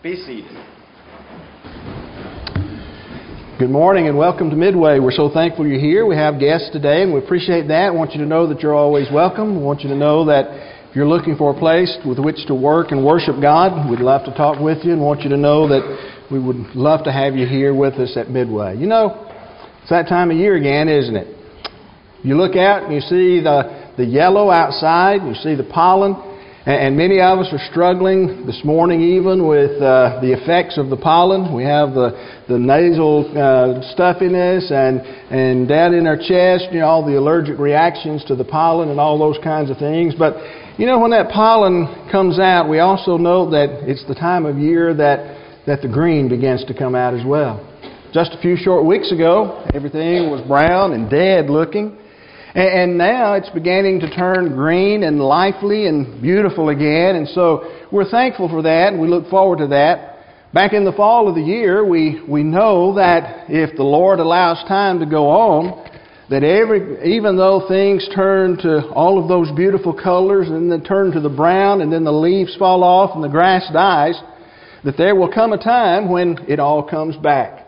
Be seated. Good morning and welcome to Midway. We're so thankful you're here. We have guests today and we appreciate that. We want you to know that you're always welcome. We want you to know that if you're looking for a place with which to work and worship God, we'd love to talk with you and want you to know that we would love to have you here with us at Midway. You know, it's that time of year again, isn't it? You look out and you see the, the yellow outside, you see the pollen, and many of us are struggling this morning even with uh, the effects of the pollen. We have the, the nasal uh, stuffiness and, and down in our chest, you know, all the allergic reactions to the pollen and all those kinds of things. But, you know, when that pollen comes out, we also know that it's the time of year that, that the green begins to come out as well. Just a few short weeks ago, everything was brown and dead looking. And now it's beginning to turn green and lively and beautiful again. And so we're thankful for that and we look forward to that. Back in the fall of the year, we, we know that if the Lord allows time to go on, that every, even though things turn to all of those beautiful colors and then turn to the brown and then the leaves fall off and the grass dies, that there will come a time when it all comes back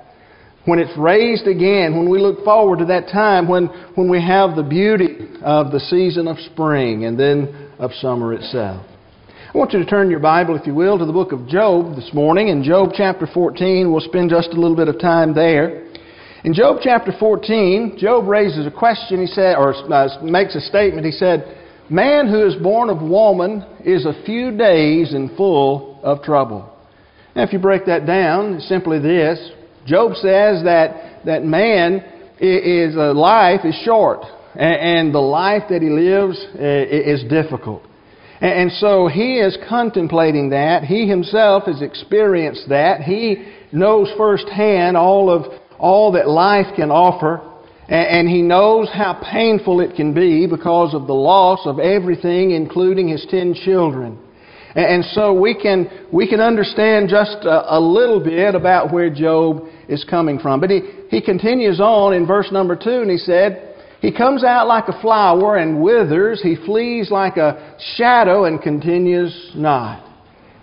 when it's raised again, when we look forward to that time when, when we have the beauty of the season of spring and then of summer itself. I want you to turn your Bible, if you will, to the book of Job this morning. In Job chapter 14, we'll spend just a little bit of time there. In Job chapter 14, Job raises a question, he said, or uh, makes a statement. He said, Man who is born of woman is a few days and full of trouble. Now, if you break that down, it's simply this Job says that, that man is, uh, life is short, and, the life that he lives uh, is difficult. And, and so he is contemplating that. He himself has experienced that. He knows firsthand all of all that life can offer. And he knows how painful it can be because of the loss of everything, including his ten children. And so we can, we can understand just a, a, little bit about where Job is coming from. But he, he continues on in verse number two and he said, He comes out like a flower and withers. He flees like a shadow and continues not.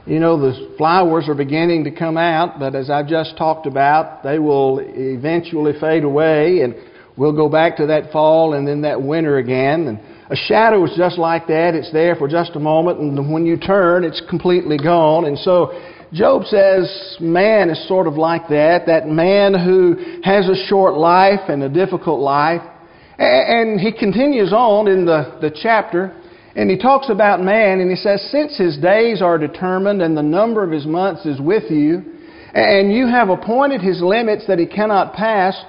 You know, the flowers are beginning to come out, but as I've just talked about, they will eventually fade away and we'll go back to that fall and then that winter again. And a shadow is just like that. It's there for just a moment, and when you turn, it's completely gone. And so, Job says man is sort of like that. That man who has a short life and a difficult life. And he continues on in the, the chapter, and he talks about man, and he says, Since his days are determined and the number of his months is with you, and you have appointed his limits that he cannot pass,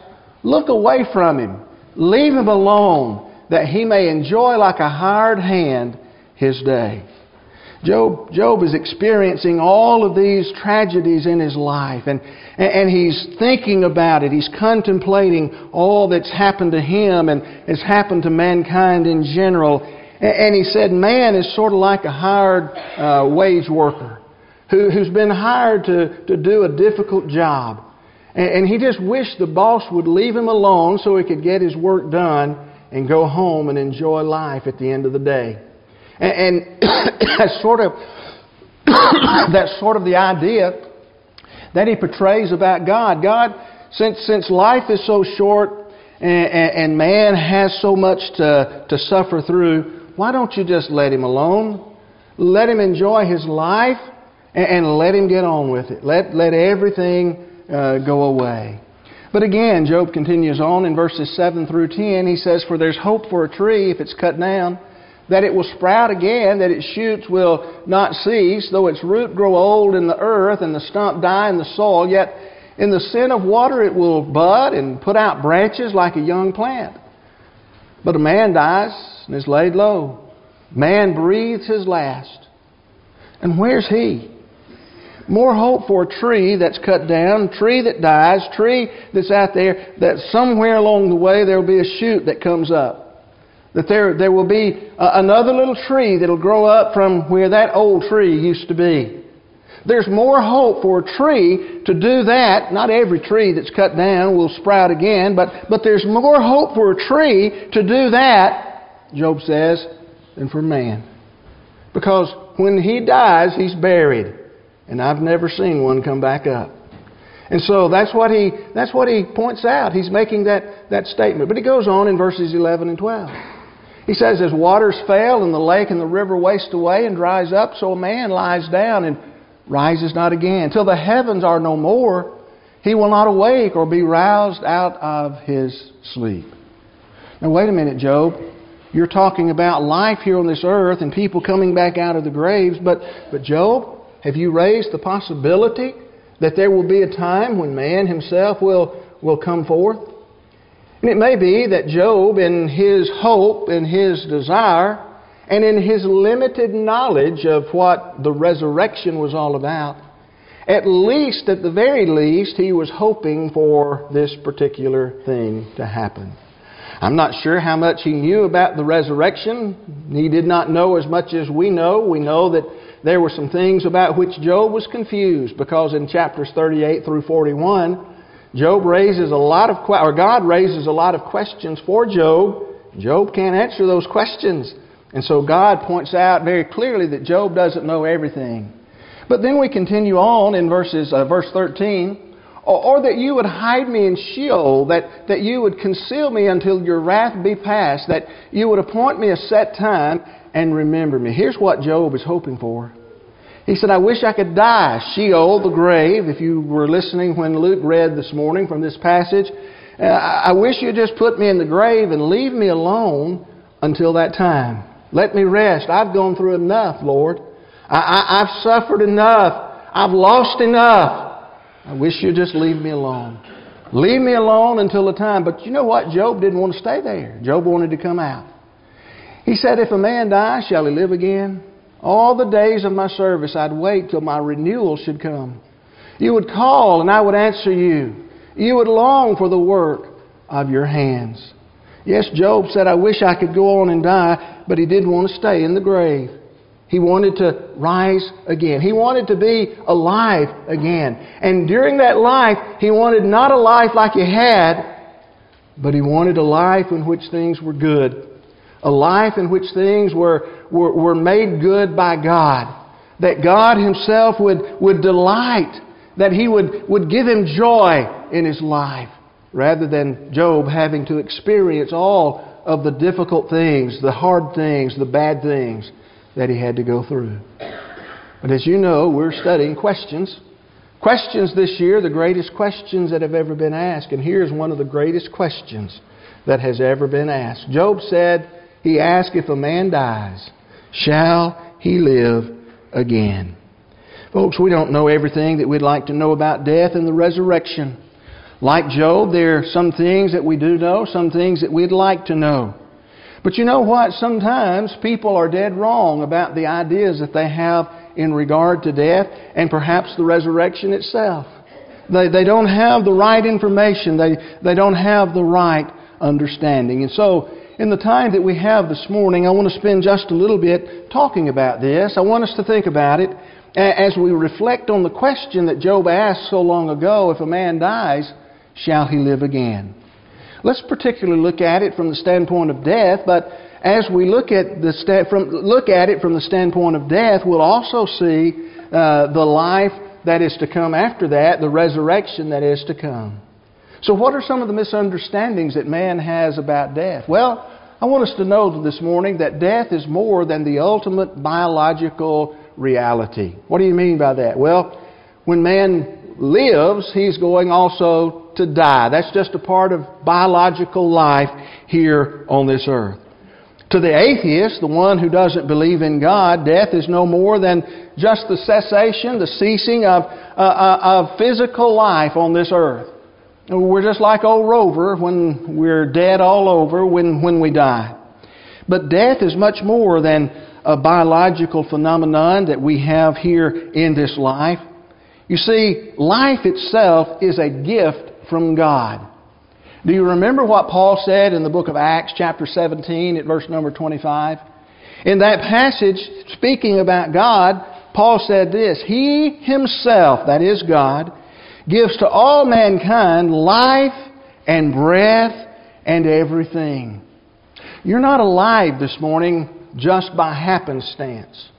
look away from him. Leave him alone that he may enjoy like a hired hand his day. Job, Job is experiencing all of these tragedies in his life, and, and he's thinking about it. He's contemplating all that's happened to him and has happened to mankind in general. And he said, Man is sort of like a hired uh, wage worker who, who's been hired to, to do a difficult job. And, and he just wished the boss would leave him alone so he could get his work done and go home and enjoy life at the end of the day. And, and that's sort of that's sort of the idea that he portrays about God. God, since since life is so short and, and man has so much to, to suffer through, why don't you just let him alone? Let him enjoy his life and, and let him get on with it. Let let everything uh, go away. But again, Job continues on in verses 7 through 10. He says, For there's hope for a tree if it's cut down, that it will sprout again, that its shoots will not cease, though its root grow old in the earth and the stump die in the soil, yet in the sin of water it will bud and put out branches like a young plant. But a man dies and is laid low. Man breathes his last. And where's he? more hope for a tree that's cut down, tree that dies, tree that's out there, that somewhere along the way there will be a shoot that comes up. That there, there will be a, another little tree that'll grow up from where that old tree used to be. There's more hope for a tree to do that. Not every tree that's cut down will sprout again, but, but there's more hope for a tree to do that, Job says, than for man. Because when he dies, he's buried. and I've never seen one come back up. And so that's what he, that's what he points out. He's making that, that statement. But he goes on in verses 11 and 12. He says, As waters fail and the lake and the river waste away and dries up, so a man lies down and rises not again. Till the heavens are no more, he will not awake or be roused out of his sleep. Now, wait a minute, Job. You're talking about life here on this earth and people coming back out of the graves, but, but Job, have you raised the possibility that there will be a time when man himself will, will come forth? And it may be that Job, in his hope in his desire, and in his limited knowledge of what the resurrection was all about, at least, at the very least, he was hoping for this particular thing to happen. I'm not sure how much he knew about the resurrection. He did not know as much as we know. We know that there were some things about which Job was confused because in chapters 38 through 41, Job raises a lot of or God raises a lot of questions for Job. Job can't answer those questions. And so God points out very clearly that Job doesn't know everything. But then we continue on in verses uh, verse 13 or, or that you would hide me in Sheol, that, that you would conceal me until your wrath be past, that you would appoint me a set time and remember me. Here's what Job is hoping for. He said, I wish I could die. Sheol, the grave, if you were listening when Luke read this morning from this passage, uh, I wish you'd just put me in the grave and leave me alone until that time. Let me rest. I've gone through enough, Lord. I, have suffered enough. I've lost enough. I wish you'd just leave me alone. Leave me alone until the time. But you know what? Job didn't want to stay there. Job wanted to come out. He said, If a man dies, shall he live again? All the days of my service I'd wait till my renewal should come. You would call and I would answer you. You would long for the work of your hands. Yes, Job said, I wish I could go on and die, but he didn't want to stay in the grave. He wanted to rise again. He wanted to be alive again. And during that life, he wanted not a life like he had, but he wanted a life in which things were good. A life in which things were, were, were made good by God. That God Himself would, would delight. That He would, would give him joy in his life. Rather than Job having to experience all of the difficult things, the hard things, the bad things that he had to go through. But as you know, we're studying questions. Questions this year, the greatest questions that have ever been asked. And here's one of the greatest questions that has ever been asked. Job said, He asked, If a man dies, shall he live again? Folks, we don't know everything that we'd like to know about death and the resurrection. Like Job, there are some things that we do know, some things that we'd like to know. But you know what? Sometimes people are dead wrong about the ideas that they have in regard to death and perhaps the resurrection itself. They, they don't have the right information. They, they don't have the right understanding. And so, in the time that we have this morning, I want to spend just a little bit talking about this. I want us to think about it as we reflect on the question that Job asked so long ago if a man dies, shall he live again? Let's particularly look at it from the standpoint of death, but as we look at, the sta- from, look at it from the standpoint of death, we'll also see uh, the life that is to come after that, the resurrection that is to come. So, what are some of the misunderstandings that man has about death? Well, I want us to know this morning that death is more than the ultimate biological reality. What do you mean by that? Well, when man lives, he's going also to die. That's just a part of biological life here on this earth. To the atheist, the one who doesn't believe in God, death is no more than just the cessation, the ceasing of, uh, uh, of physical life on this earth. We're just like old Rover when we're dead all over when, when we die. But death is much more than a biological phenomenon that we have here in this life. You see, life itself is a gift from God. Do you remember what Paul said in the book of Acts, chapter 17, at verse number 25? In that passage, speaking about God, Paul said this He Himself, that is God, gives to all mankind life and breath and everything. You're not alive this morning just by happenstance.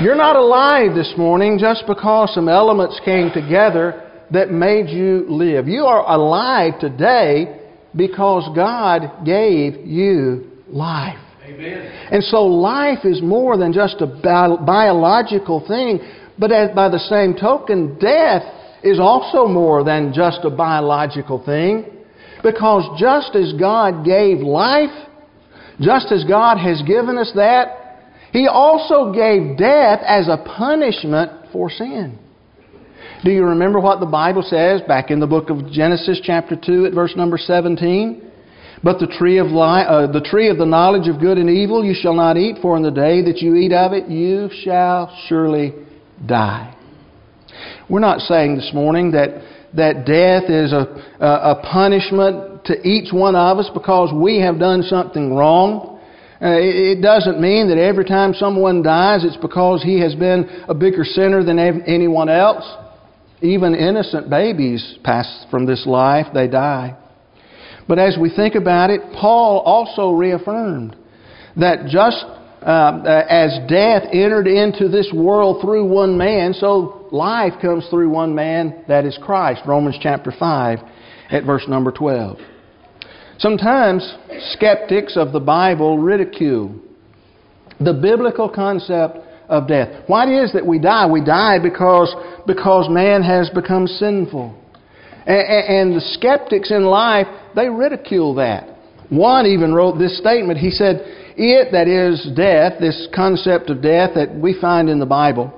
You're not alive this morning just because some elements came together that made you live. You are alive today because God gave you life. Amen. And so life is more than just a bi- biological thing, but as, by the same token, death is also more than just a biological thing. Because just as God gave life, just as God has given us that, He also gave death as a punishment for sin. Do you remember what the Bible says back in the book of Genesis, chapter 2, at verse number 17? But the tree of uh, the tree of the knowledge of good and evil you shall not eat, for in the day that you eat of it you shall surely die. We're not saying this morning that that death is a, a, punishment to each one of us because we have done something wrong. Uh, it doesn't mean that every time someone dies it's because he has been a bigger sinner than anyone else. Even innocent babies pass from this life, they die. But as we think about it, Paul also reaffirmed that just uh, uh, as death entered into this world through one man, so life comes through one man, that is Christ. Romans chapter 5 at verse number 12. Sometimes skeptics of the Bible ridicule the biblical concept of death. Why it is that we die? We die because, because man has become sinful. And, and the skeptics in life, they ridicule that. One even wrote this statement. He said, It, that is death, this concept of death that we find in the Bible,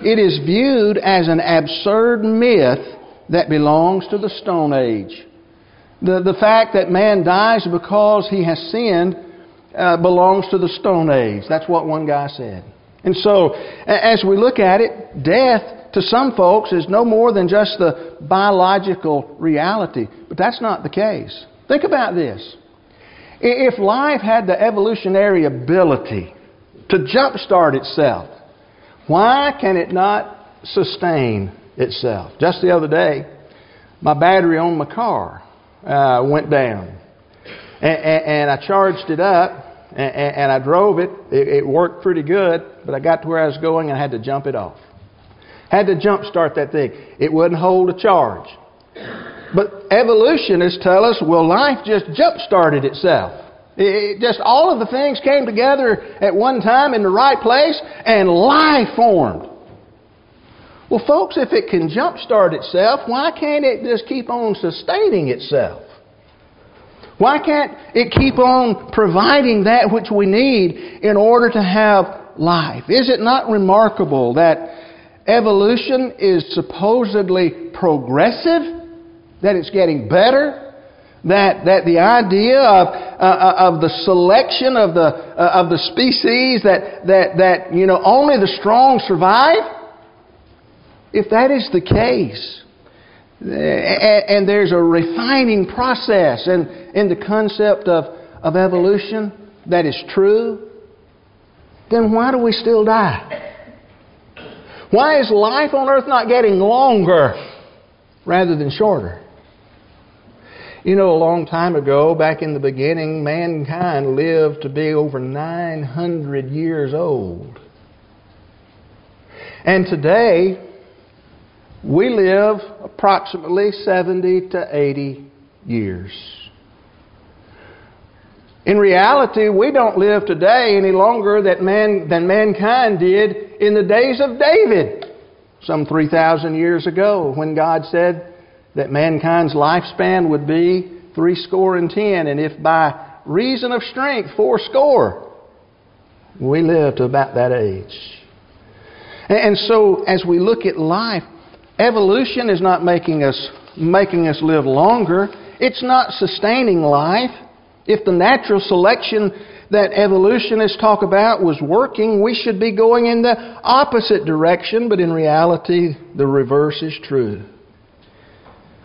it is viewed as an absurd myth that belongs to the Stone Age. The, the fact that man dies because he has sinned uh, belongs to the Stone Age. That's what one guy said. And so, as we look at it, death to some folks is no more than just the biological reality. But that's not the case. Think about this. If life had the evolutionary ability to jumpstart itself, why can it not sustain itself? Just the other day, my battery on my car uh, went down. And, and, and, I charged it up and, and I drove it. it. It worked pretty good, but I got to where I was going and I had to jump it off. Had to jump start that thing. It wouldn't hold a charge. But evolutionists tell us, well, life just jump started itself. It just all of the things came together at one time in the right place and life formed. Well, folks, if it can jumpstart itself, why can't it just keep on sustaining itself? Why can't it keep on providing that which we need in order to have life? Is it not remarkable that evolution is supposedly progressive? That it's getting better? That, that the idea of, uh, uh, of the selection of the, uh, of the species that, that, that, you know, only the strong survive? If that is the case, and there's a refining process in, in the concept of, of evolution that is true, then why do we still die? Why is life on earth not getting longer rather than shorter? You know, a long time ago, back in the beginning, mankind lived to be over 900 years old. And today, we live approximately 70 to 80 years. In reality, we don't live today any longer that man, than mankind did in the days of David, some 3,000 years ago, when God said, that mankind's lifespan would be three score and ten, and if by reason of strength four score, we live to about that age. And so, as we look at life, evolution is not making us making us live longer. It's not sustaining life. If the natural selection that evolutionists talk about was working, we should be going in the opposite direction, but in reality, the reverse is true.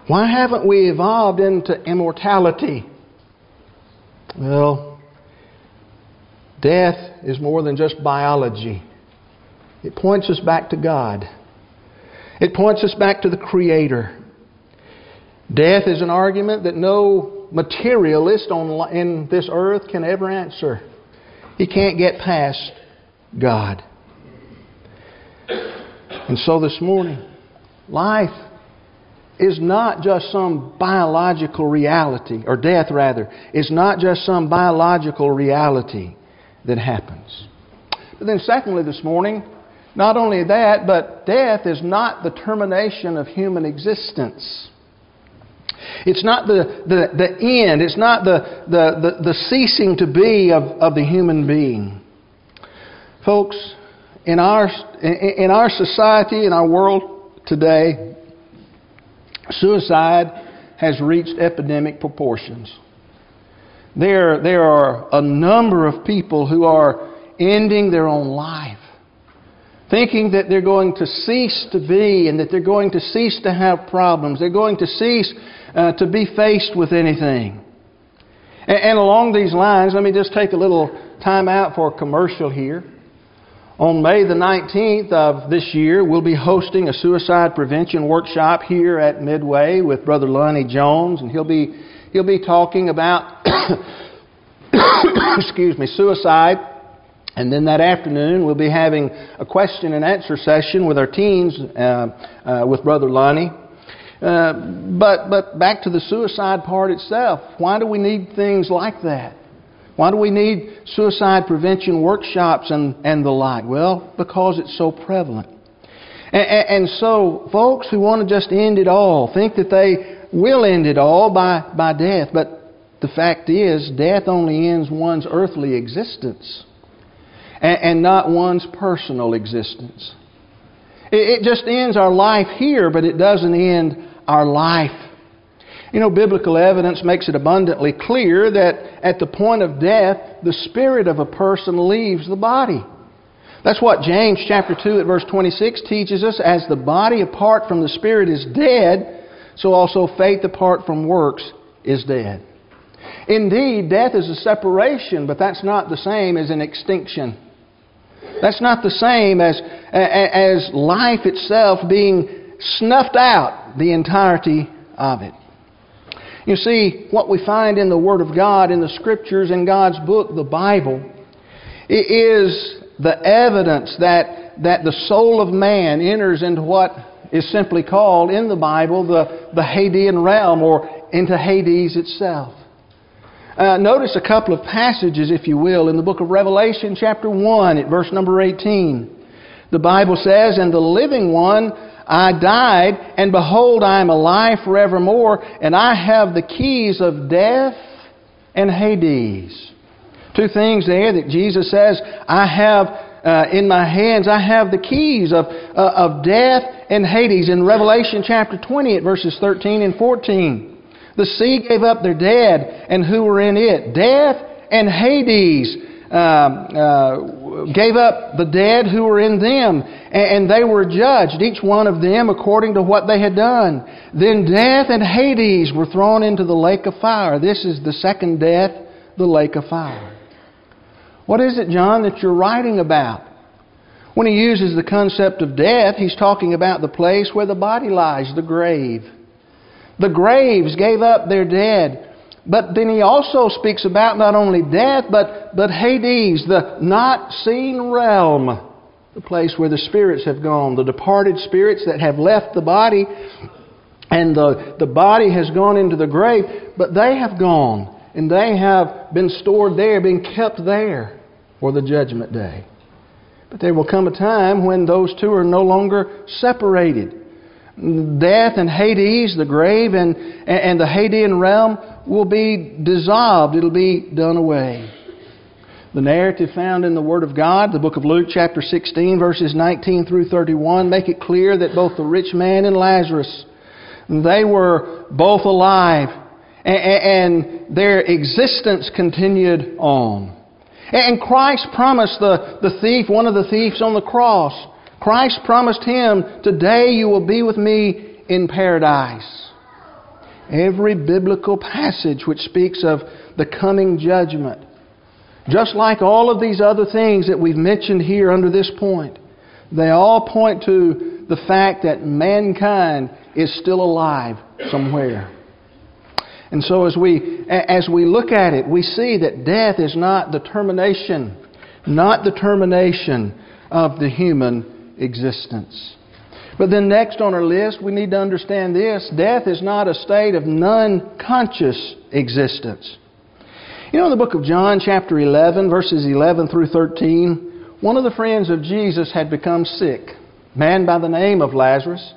Why haven't we evolved into immortality? Well, death is more than just biology. It points us back to God. It points us back to the Creator. Death is an argument that no materialist on, in this earth can ever answer. He can't get past God. And so this morning, life is not just some biological reality, or death rather, is not just some biological reality that happens. But then, secondly, this morning, not only that, but death is not the termination of human existence. It's not the, the, the end, it's not the, the, the, the ceasing to be of, of the human being. Folks, in our, in our society, in our world today, suicide has reached epidemic proportions. There, there are a number of people who are ending their own life, thinking that they're going to cease to be and that they're going to cease to have problems. They're going to cease uh, to be faced with anything. And, and along these lines, let me just take a little time out for a commercial here. On May the 19th of this year, we'll be hosting a suicide prevention workshop here at Midway with Brother Lonnie Jones, and he'll be, he'll be talking about, excuse me, suicide. And then that afternoon, we'll be having a question and answer session with our teens uh, uh, with Brother Lonnie. Uh, but, but back to the suicide part itself. Why do we need things like that? Why do we need suicide prevention workshops and, and the like? Well, because it's so prevalent. And, and, and so, folks who want to just end it all think that they will end it all by, by death. But the fact is, death only ends one's earthly existence and, and not one's personal existence. It, it just ends our life here, but it doesn't end our life you know, biblical evidence makes it abundantly clear that at the point of death, the spirit of a person leaves the body. That's what James chapter 2 at verse 26 teaches us. As the body apart from the spirit is dead, so also faith apart from works is dead. Indeed, death is a separation, but that's not the same as an extinction. That's not the same as, as life itself being snuffed out, the entirety of it. You see, what we find in the Word of God, in the Scriptures, in God's book, the Bible, is the evidence that, that the soul of man enters into what is simply called in the Bible the, the Hadean realm or into Hades itself. Uh, notice a couple of passages, if you will, in the book of Revelation, chapter 1, at verse number 18. The Bible says, And the living one I died, and behold, I am alive forevermore, and I have the keys of death and Hades. Two things there that Jesus says, I have uh, in my hands, I have the keys of, uh, of death and Hades. In Revelation chapter 20, at verses 13 and 14, the sea gave up their dead, and who were in it? Death and Hades um, uh, gave up the dead who were in them, and, they were judged, each one of them according to what they had done. Then death and Hades were thrown into the lake of fire. This is the second death, the lake of fire. What is it, John, that you're writing about? When he uses the concept of death, he's talking about the place where the body lies, the grave. The graves gave up their dead. But then he also speaks about not only death, but, but Hades, the not seen realm, the place where the spirits have gone, the departed spirits that have left the body, and the, the body has gone into the grave, but they have gone, and they have been stored there, been kept there for the judgment day. But there will come a time when those two are no longer separated death and Hades, the grave, and, and the Hadean realm will be dissolved. It'll be done away. The narrative found in the Word of God, the book of Luke, chapter 16, verses 19 through 31, make it clear that both the rich man and Lazarus, they were both alive, and their existence continued on. And Christ promised the, the thief, one of the thieves on the cross, Christ promised him, Today you will be with me in paradise. Every biblical passage which speaks of the coming judgment, just like all of these other things that we've mentioned here under this point, they all point to the fact that mankind is still alive somewhere. And so as we, as we look at it, we see that death is not the termination, not the termination of the human existence. But then, next on our list, we need to understand this death is not a state of non conscious existence. You know, in the book of John, chapter 11, verses 11 through 13, one of the friends of Jesus had become sick, man by the name of Lazarus.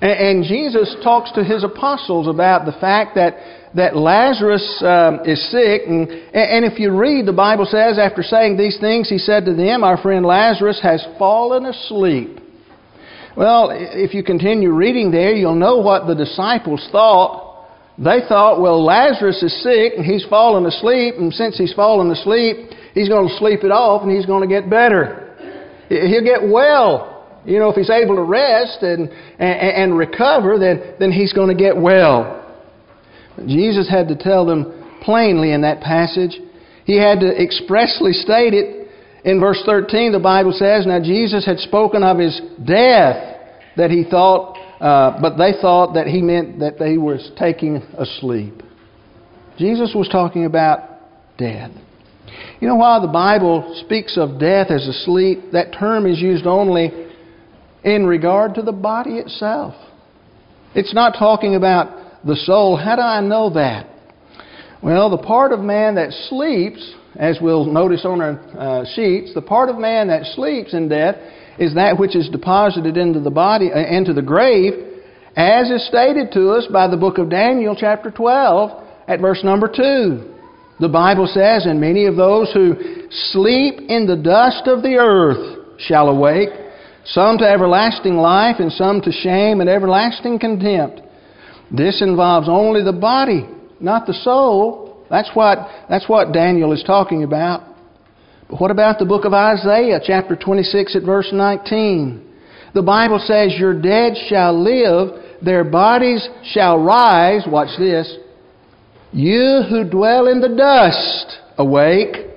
And, Jesus talks to his apostles about the fact that, that Lazarus um, is sick. And, and if you read, the Bible says, after saying these things, he said to them, Our friend Lazarus has fallen asleep. Well, if you continue reading there, you'll know what the disciples thought. They thought, well, Lazarus is sick and he's fallen asleep, and since he's fallen asleep, he's going to sleep it off and he's going to get better. He'll get well. You know, if he's able to rest and, and, and recover, then, then he's going to get well. Jesus had to tell them plainly in that passage. He had to expressly state it in verse 13, the Bible says, Now Jesus had spoken of his death that he thought, uh, but they thought that he meant that they was taking a sleep. Jesus was talking about death. You know why the Bible speaks of death as a sleep? That term is used only in regard to the body itself. It's not talking about the soul. How do I know that? Well, the part of man that sleeps as we'll notice on our uh, sheets, the part of man that sleeps in death is that which is deposited into the body, uh, into the grave, as is stated to us by the book of Daniel, chapter 12, at verse number 2. The Bible says, And many of those who sleep in the dust of the earth shall awake, some to everlasting life, and some to shame and everlasting contempt. This involves only the body, not the soul. That's what, that's what Daniel is talking about. But what about the book of Isaiah, chapter 26 at verse 19? The Bible says, Your dead shall live, their bodies shall rise. Watch this. You who dwell in the dust, awake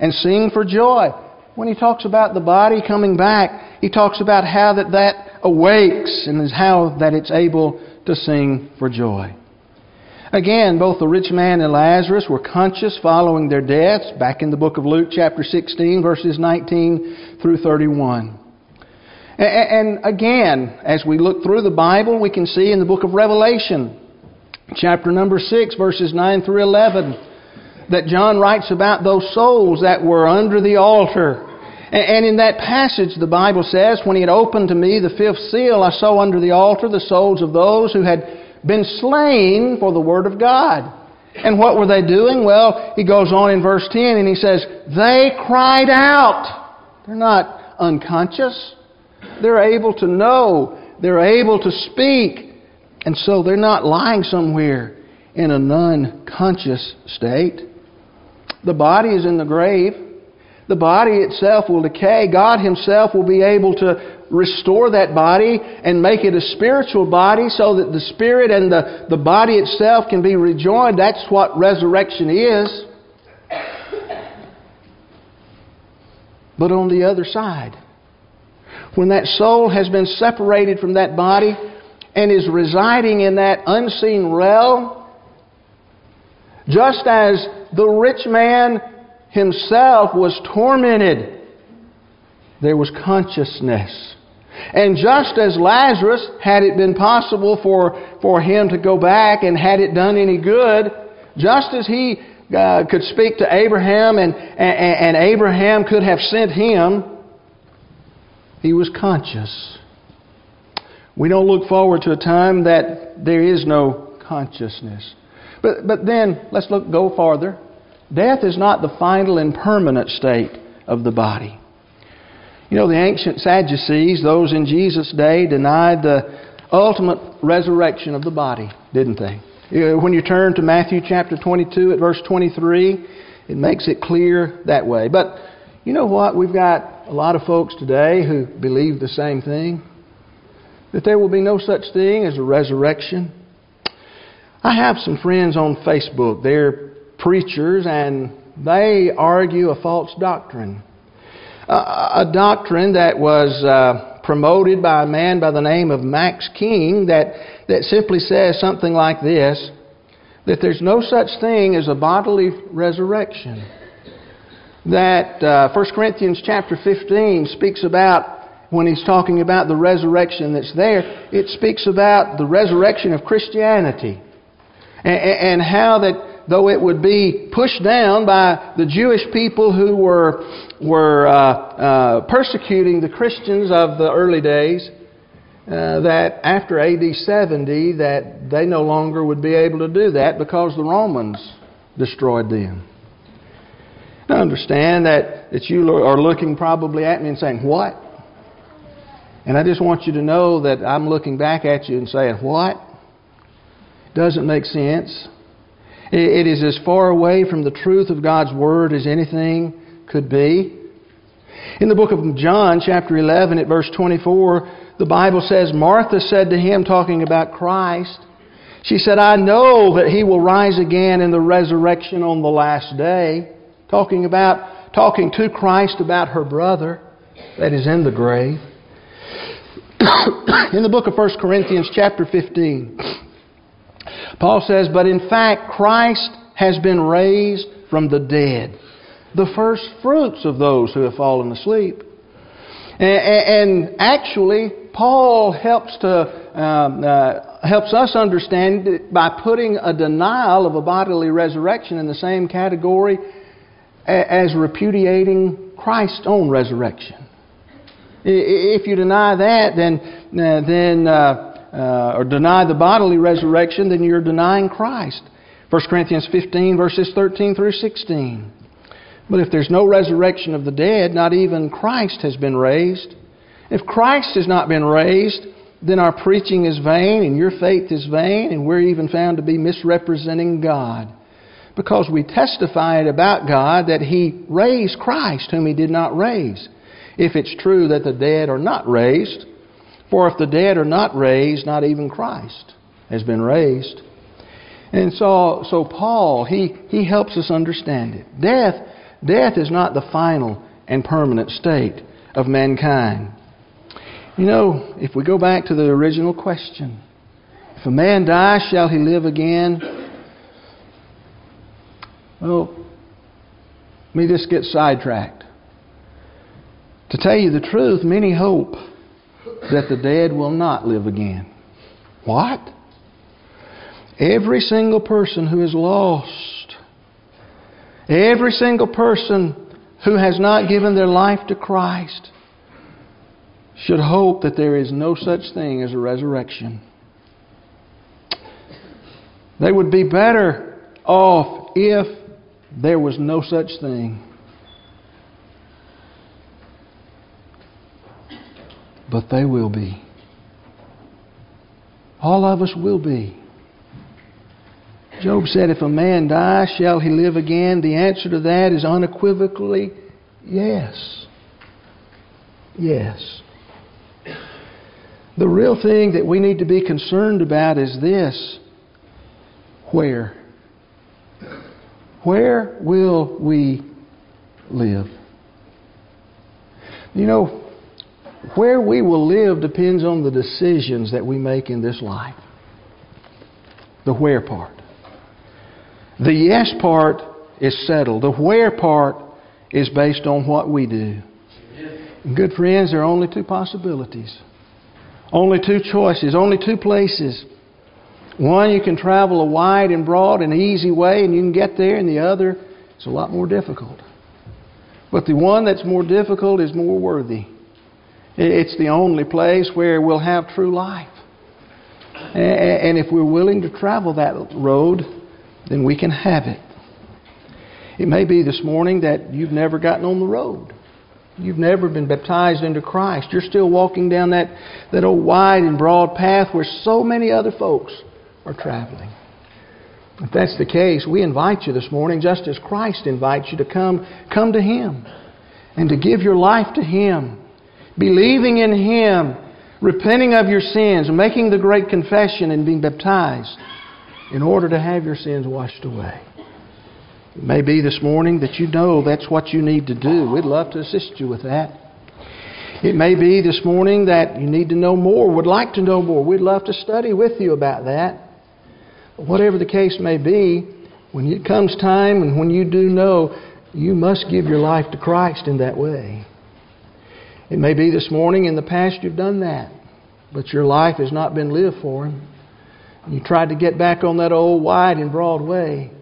and sing for joy. When he talks about the body coming back, he talks about how that, that awakes and is how that it's able to sing for joy. Again, both the rich man and Lazarus were conscious following their deaths, back in the book of Luke, chapter 16, verses 19 through 31. And again, as we look through the Bible, we can see in the book of Revelation, chapter number 6, verses 9 through 11, that John writes about those souls that were under the altar. And in that passage, the Bible says, When he had opened to me the fifth seal, I saw under the altar the souls of those who had been slain for the Word of God. And what were they doing? Well, he goes on in verse 10 and he says, They cried out. They're not unconscious. They're able to know. They're able to speak. And so they're not lying somewhere in a non conscious state. The body is in the grave. The body itself will decay. God Himself will be able to restore that body and make it a spiritual body so that the spirit and the, the body itself can be rejoined. That's what resurrection is. But on the other side, when that soul has been separated from that body and is residing in that unseen realm, just as the rich man himself was tormented, there was consciousness. And just as Lazarus, had it been possible for, for him to go back and had it done any good, just as he uh, could speak to Abraham and, and, and Abraham could have sent him, he was conscious. We don't look forward to a time that there is no consciousness. But, but then, let's look, go farther. Death is not the final and permanent state of the body. You know, the ancient Sadducees, those in Jesus' day, denied the ultimate resurrection of the body, didn't they? When you turn to Matthew chapter 22 at verse 23, it makes it clear that way. But you know what? We've got a lot of folks today who believe the same thing that there will be no such thing as a resurrection. I have some friends on Facebook. They're preachers and they argue a false doctrine a doctrine that was uh, promoted by a man by the name of Max King that, that simply says something like this that there's no such thing as a bodily resurrection. That uh, 1 Corinthians chapter 15 speaks about when he's talking about the resurrection that's there, it speaks about the resurrection of Christianity. And, how that though it would be pushed down by the Jewish people who were, were uh, uh, persecuting the Christians of the early days, uh, that after AD 70, that they no longer would be able to do that because the Romans destroyed them. Now understand that, that you are looking probably at me and saying, What? And I just want you to know that I'm looking back at you and saying, What? Doesn't make sense. It is as far away from the truth of God's Word as anything could be. In the book of John, chapter 11, at verse 24, the Bible says, Martha said to him, talking about Christ, she said, I know that he will rise again in the resurrection on the last day. Talking about, talking to Christ about her brother that is in the grave. in the book of 1 Corinthians, chapter 15, Paul says, But in fact, Christ has been raised from the dead, the first fruits of those who have fallen asleep. And, actually, Paul helps to um, uh, helps us understand it by putting a denial of a bodily resurrection in the same category as repudiating Christ's own resurrection. If you deny that, then uh, then uh, uh, or deny the bodily resurrection, then you're denying Christ. 1 Corinthians 15, verses 13 through 16. But if there's no resurrection of the dead, not even Christ has been raised. If Christ has not been raised, then our preaching is vain and your faith is vain, and we're even found to be misrepresenting God. Because we testified about God that He raised Christ, whom He did not raise. If it's true that the dead are not raised, for if the dead are not raised, not even Christ has been raised. And so, so Paul, he, he helps us understand it. Death, death is not the final and permanent state of mankind. You know, if we go back to the original question, if a man dies, shall he live again? Well, let me just get sidetracked. To tell you the truth, many hope that the dead will not live again. What? Every single person who is lost, every single person who has not given their life to Christ, should hope that there is no such thing as a resurrection. They would be better off if there was no such thing. But they will be. All of us will be. Job said, If a man die, shall he live again? The answer to that is unequivocally yes. Yes. The real thing that we need to be concerned about is this where? Where will we live? You know, where we will live depends on the decisions that we make in this life. The where part. The yes part is settled. The where part is based on what we do. good friends, there are only two possibilities. Only two choices, only two places. One, you can travel a wide and broad and easy way and you can get there, and the other, it's a lot more difficult. But the one that's more difficult is more worthy. It's the only place where we'll have true life. And if we're willing to travel that road, then we can have it. It may be this morning that you've never gotten on the road. You've never been baptized into Christ. You're still walking down that, that old wide and broad path where so many other folks are traveling. If that's the case, we invite you this morning, just as Christ invites you to come, come to Him and to give your life to Him believing in Him, repenting of your sins, making the great confession, and being baptized in order to have your sins washed away. It may be this morning that you know that's what you need to do. We'd love to assist you with that. It may be this morning that you need to know more, would like to know more. We'd love to study with you about that. Whatever the case may be, when it comes time and when you do know, you must give your life to Christ in that way. It may be this morning in the past you've done that, but your life has not been lived for Him. You tried to get back on that old wide and broad way.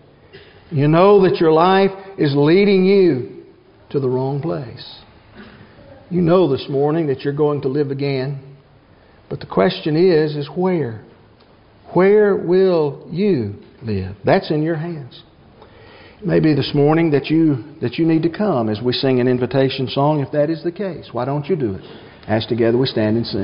You know that your life is leading you to the wrong place. You know this morning that you're going to live again. But the question is, is where? Where will you live? That's in your hands. Maybe this morning that you that you need to come as we sing an invitation song if that is the case. Why don't you do it? As together we stand and sing.